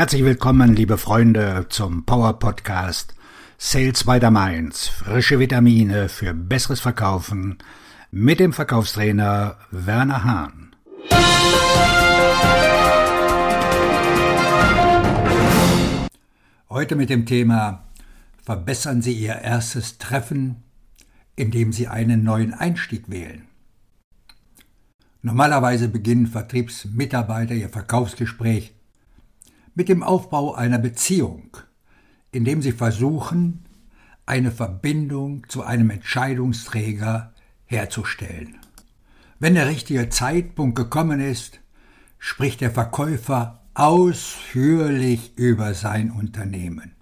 Herzlich willkommen, liebe Freunde, zum Power Podcast Sales by the Mainz. Frische Vitamine für besseres Verkaufen mit dem Verkaufstrainer Werner Hahn. Heute mit dem Thema Verbessern Sie Ihr erstes Treffen, indem Sie einen neuen Einstieg wählen. Normalerweise beginnen Vertriebsmitarbeiter ihr Verkaufsgespräch mit dem Aufbau einer Beziehung, indem sie versuchen, eine Verbindung zu einem Entscheidungsträger herzustellen. Wenn der richtige Zeitpunkt gekommen ist, spricht der Verkäufer ausführlich über sein Unternehmen.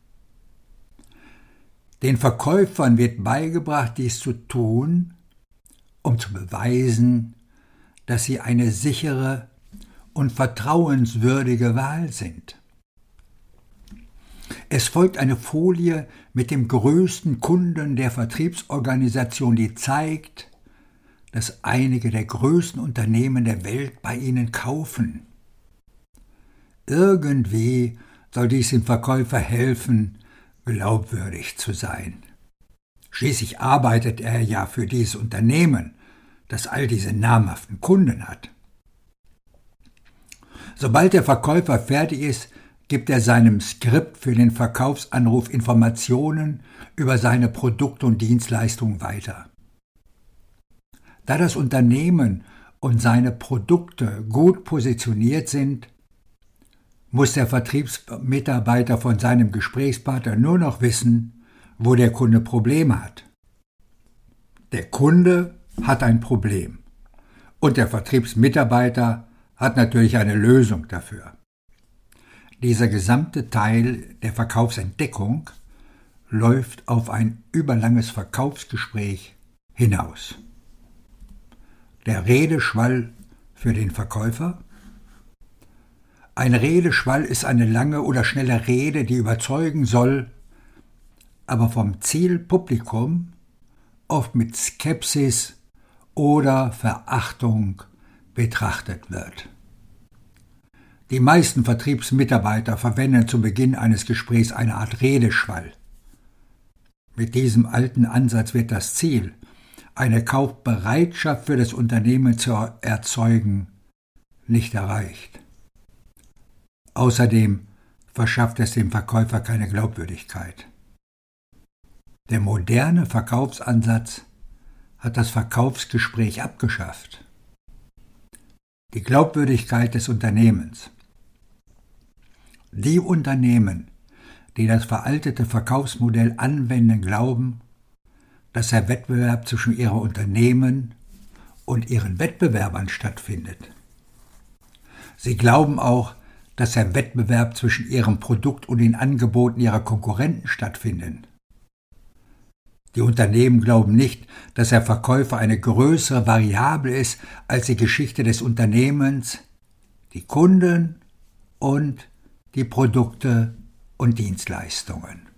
Den Verkäufern wird beigebracht, dies zu tun, um zu beweisen, dass sie eine sichere und vertrauenswürdige Wahl sind. Es folgt eine Folie mit dem größten Kunden der Vertriebsorganisation, die zeigt, dass einige der größten Unternehmen der Welt bei ihnen kaufen. Irgendwie soll dies dem Verkäufer helfen, glaubwürdig zu sein. Schließlich arbeitet er ja für dieses Unternehmen das all diese namhaften Kunden hat. Sobald der Verkäufer fertig ist, gibt er seinem Skript für den Verkaufsanruf Informationen über seine Produkte und Dienstleistungen weiter. Da das Unternehmen und seine Produkte gut positioniert sind, muss der Vertriebsmitarbeiter von seinem Gesprächspartner nur noch wissen, wo der Kunde Probleme hat. Der Kunde hat ein Problem. Und der Vertriebsmitarbeiter hat natürlich eine Lösung dafür. Dieser gesamte Teil der Verkaufsentdeckung läuft auf ein überlanges Verkaufsgespräch hinaus. Der Redeschwall für den Verkäufer. Ein Redeschwall ist eine lange oder schnelle Rede, die überzeugen soll, aber vom Zielpublikum oft mit Skepsis oder Verachtung betrachtet wird. Die meisten Vertriebsmitarbeiter verwenden zu Beginn eines Gesprächs eine Art Redeschwall. Mit diesem alten Ansatz wird das Ziel, eine Kaufbereitschaft für das Unternehmen zu erzeugen, nicht erreicht. Außerdem verschafft es dem Verkäufer keine Glaubwürdigkeit. Der moderne Verkaufsansatz hat das Verkaufsgespräch abgeschafft. Die Glaubwürdigkeit des Unternehmens. Die Unternehmen, die das veraltete Verkaufsmodell anwenden, glauben, dass der Wettbewerb zwischen ihrem Unternehmen und ihren Wettbewerbern stattfindet. Sie glauben auch, dass der Wettbewerb zwischen ihrem Produkt und den Angeboten ihrer Konkurrenten stattfindet. Die Unternehmen glauben nicht, dass der Verkäufer eine größere Variable ist als die Geschichte des Unternehmens, die Kunden und die Produkte und Dienstleistungen.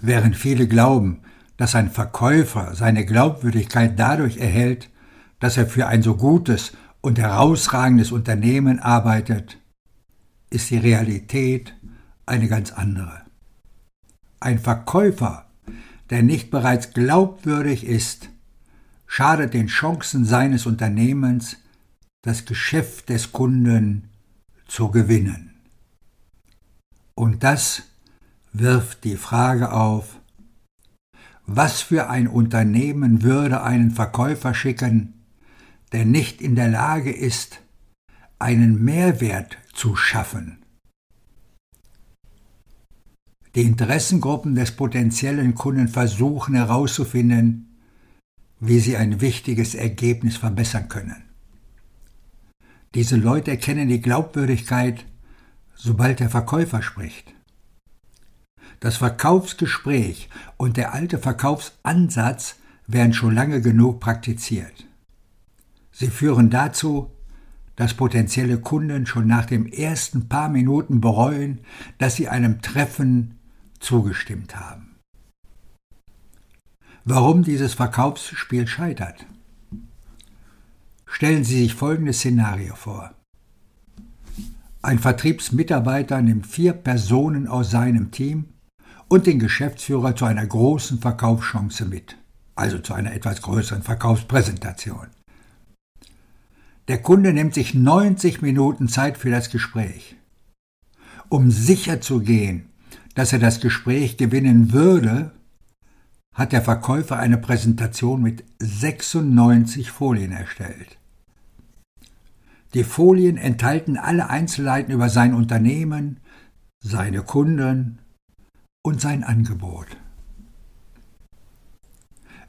Während viele glauben, dass ein Verkäufer seine Glaubwürdigkeit dadurch erhält, dass er für ein so gutes und herausragendes Unternehmen arbeitet, ist die Realität eine ganz andere. Ein Verkäufer der nicht bereits glaubwürdig ist, schadet den Chancen seines Unternehmens, das Geschäft des Kunden zu gewinnen. Und das wirft die Frage auf, was für ein Unternehmen würde einen Verkäufer schicken, der nicht in der Lage ist, einen Mehrwert zu schaffen die Interessengruppen des potenziellen Kunden versuchen herauszufinden, wie sie ein wichtiges Ergebnis verbessern können. Diese Leute erkennen die Glaubwürdigkeit, sobald der Verkäufer spricht. Das Verkaufsgespräch und der alte Verkaufsansatz werden schon lange genug praktiziert. Sie führen dazu, dass potenzielle Kunden schon nach den ersten paar Minuten bereuen, dass sie einem Treffen zugestimmt haben. Warum dieses Verkaufsspiel scheitert? Stellen Sie sich folgendes Szenario vor. Ein Vertriebsmitarbeiter nimmt vier Personen aus seinem Team und den Geschäftsführer zu einer großen Verkaufschance mit, also zu einer etwas größeren Verkaufspräsentation. Der Kunde nimmt sich 90 Minuten Zeit für das Gespräch. Um sicherzugehen, dass er das Gespräch gewinnen würde, hat der Verkäufer eine Präsentation mit 96 Folien erstellt. Die Folien enthalten alle Einzelheiten über sein Unternehmen, seine Kunden und sein Angebot.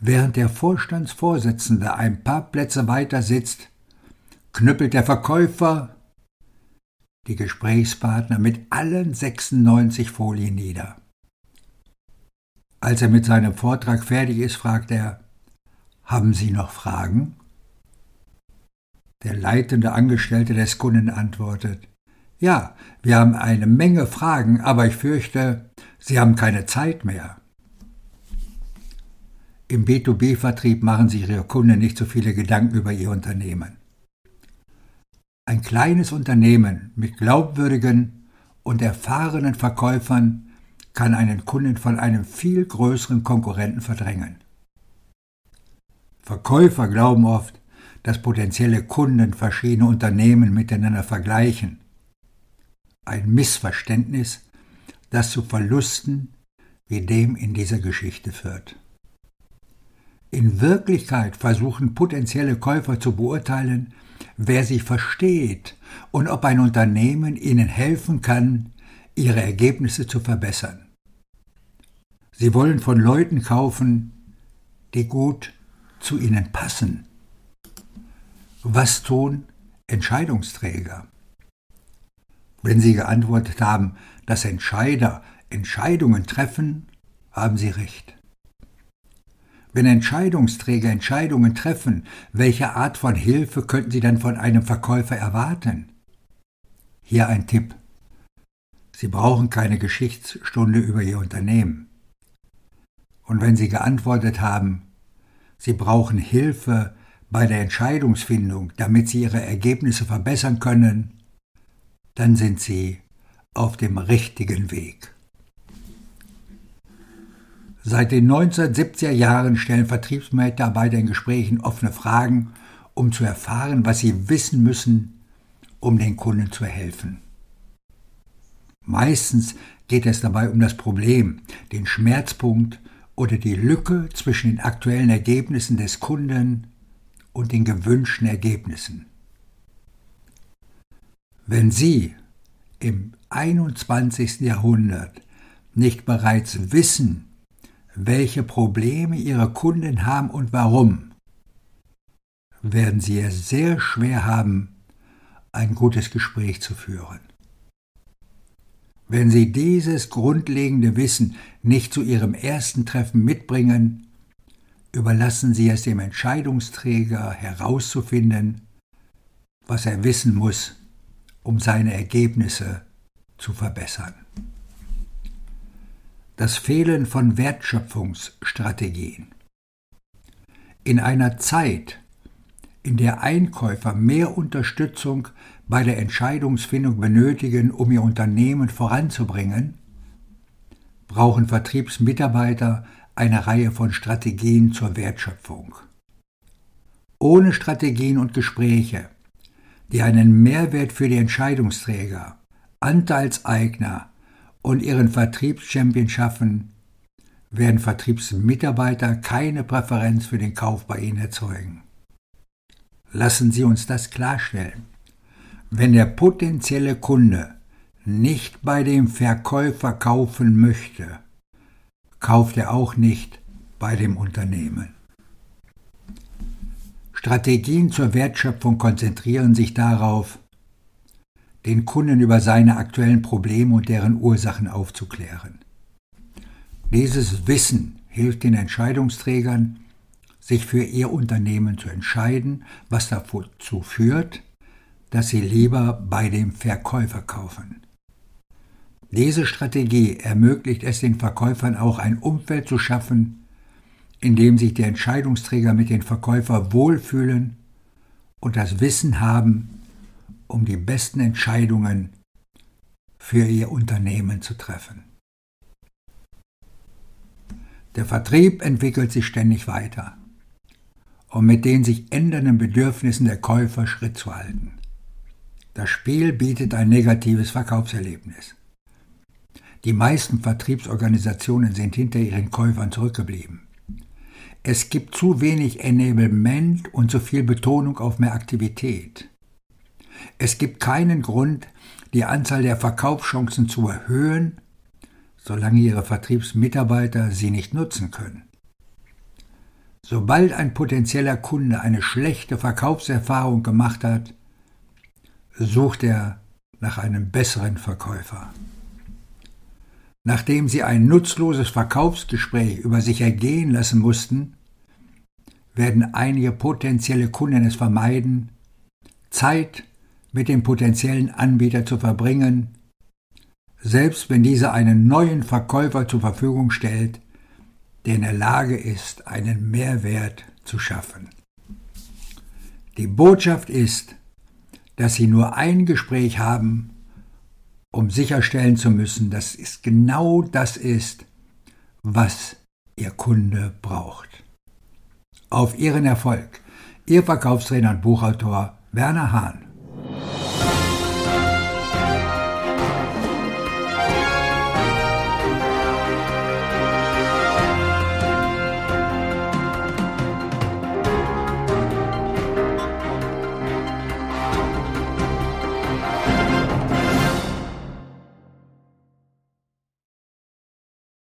Während der Vorstandsvorsitzende ein paar Plätze weiter sitzt, knüppelt der Verkäufer die Gesprächspartner mit allen 96 Folien nieder. Als er mit seinem Vortrag fertig ist, fragt er, haben Sie noch Fragen? Der leitende Angestellte des Kunden antwortet, ja, wir haben eine Menge Fragen, aber ich fürchte, Sie haben keine Zeit mehr. Im B2B-Vertrieb machen sich Ihre Kunden nicht so viele Gedanken über Ihr Unternehmen. Ein kleines Unternehmen mit glaubwürdigen und erfahrenen Verkäufern kann einen Kunden von einem viel größeren Konkurrenten verdrängen. Verkäufer glauben oft, dass potenzielle Kunden verschiedene Unternehmen miteinander vergleichen. Ein Missverständnis, das zu Verlusten wie dem in dieser Geschichte führt. In Wirklichkeit versuchen potenzielle Käufer zu beurteilen, wer sie versteht und ob ein Unternehmen ihnen helfen kann, ihre Ergebnisse zu verbessern. Sie wollen von Leuten kaufen, die gut zu ihnen passen. Was tun Entscheidungsträger? Wenn Sie geantwortet haben, dass Entscheider Entscheidungen treffen, haben Sie recht. Wenn Entscheidungsträger Entscheidungen treffen, welche Art von Hilfe könnten Sie dann von einem Verkäufer erwarten? Hier ein Tipp. Sie brauchen keine Geschichtsstunde über Ihr Unternehmen. Und wenn Sie geantwortet haben, Sie brauchen Hilfe bei der Entscheidungsfindung, damit Sie Ihre Ergebnisse verbessern können, dann sind Sie auf dem richtigen Weg. Seit den 1970er Jahren stellen Vertriebsmitarbeiter in Gesprächen offene Fragen, um zu erfahren, was sie wissen müssen, um den Kunden zu helfen. Meistens geht es dabei um das Problem, den Schmerzpunkt oder die Lücke zwischen den aktuellen Ergebnissen des Kunden und den gewünschten Ergebnissen. Wenn Sie im 21. Jahrhundert nicht bereits wissen, welche Probleme Ihre Kunden haben und warum, werden Sie es sehr schwer haben, ein gutes Gespräch zu führen. Wenn Sie dieses grundlegende Wissen nicht zu Ihrem ersten Treffen mitbringen, überlassen Sie es dem Entscheidungsträger herauszufinden, was er wissen muss, um seine Ergebnisse zu verbessern das Fehlen von Wertschöpfungsstrategien. In einer Zeit, in der Einkäufer mehr Unterstützung bei der Entscheidungsfindung benötigen, um ihr Unternehmen voranzubringen, brauchen Vertriebsmitarbeiter eine Reihe von Strategien zur Wertschöpfung. Ohne Strategien und Gespräche, die einen Mehrwert für die Entscheidungsträger, Anteilseigner und ihren Vertriebschampion schaffen, werden Vertriebsmitarbeiter keine Präferenz für den Kauf bei Ihnen erzeugen. Lassen Sie uns das klarstellen. Wenn der potenzielle Kunde nicht bei dem Verkäufer kaufen möchte, kauft er auch nicht bei dem Unternehmen. Strategien zur Wertschöpfung konzentrieren sich darauf, den Kunden über seine aktuellen Probleme und deren Ursachen aufzuklären. Dieses Wissen hilft den Entscheidungsträgern, sich für ihr Unternehmen zu entscheiden, was dazu führt, dass sie lieber bei dem Verkäufer kaufen. Diese Strategie ermöglicht es den Verkäufern auch ein Umfeld zu schaffen, in dem sich die Entscheidungsträger mit den Verkäufer wohlfühlen und das Wissen haben, um die besten Entscheidungen für Ihr Unternehmen zu treffen. Der Vertrieb entwickelt sich ständig weiter, um mit den sich ändernden Bedürfnissen der Käufer Schritt zu halten. Das Spiel bietet ein negatives Verkaufserlebnis. Die meisten Vertriebsorganisationen sind hinter ihren Käufern zurückgeblieben. Es gibt zu wenig Enablement und zu viel Betonung auf mehr Aktivität. Es gibt keinen Grund, die Anzahl der Verkaufschancen zu erhöhen, solange Ihre Vertriebsmitarbeiter sie nicht nutzen können. Sobald ein potenzieller Kunde eine schlechte Verkaufserfahrung gemacht hat, sucht er nach einem besseren Verkäufer. Nachdem sie ein nutzloses Verkaufsgespräch über sich ergehen lassen mussten, werden einige potenzielle Kunden es vermeiden, Zeit mit dem potenziellen Anbieter zu verbringen, selbst wenn dieser einen neuen Verkäufer zur Verfügung stellt, der in der Lage ist, einen Mehrwert zu schaffen. Die Botschaft ist, dass Sie nur ein Gespräch haben, um sicherstellen zu müssen, dass es genau das ist, was Ihr Kunde braucht. Auf Ihren Erfolg. Ihr Verkaufstrainer und Buchautor Werner Hahn.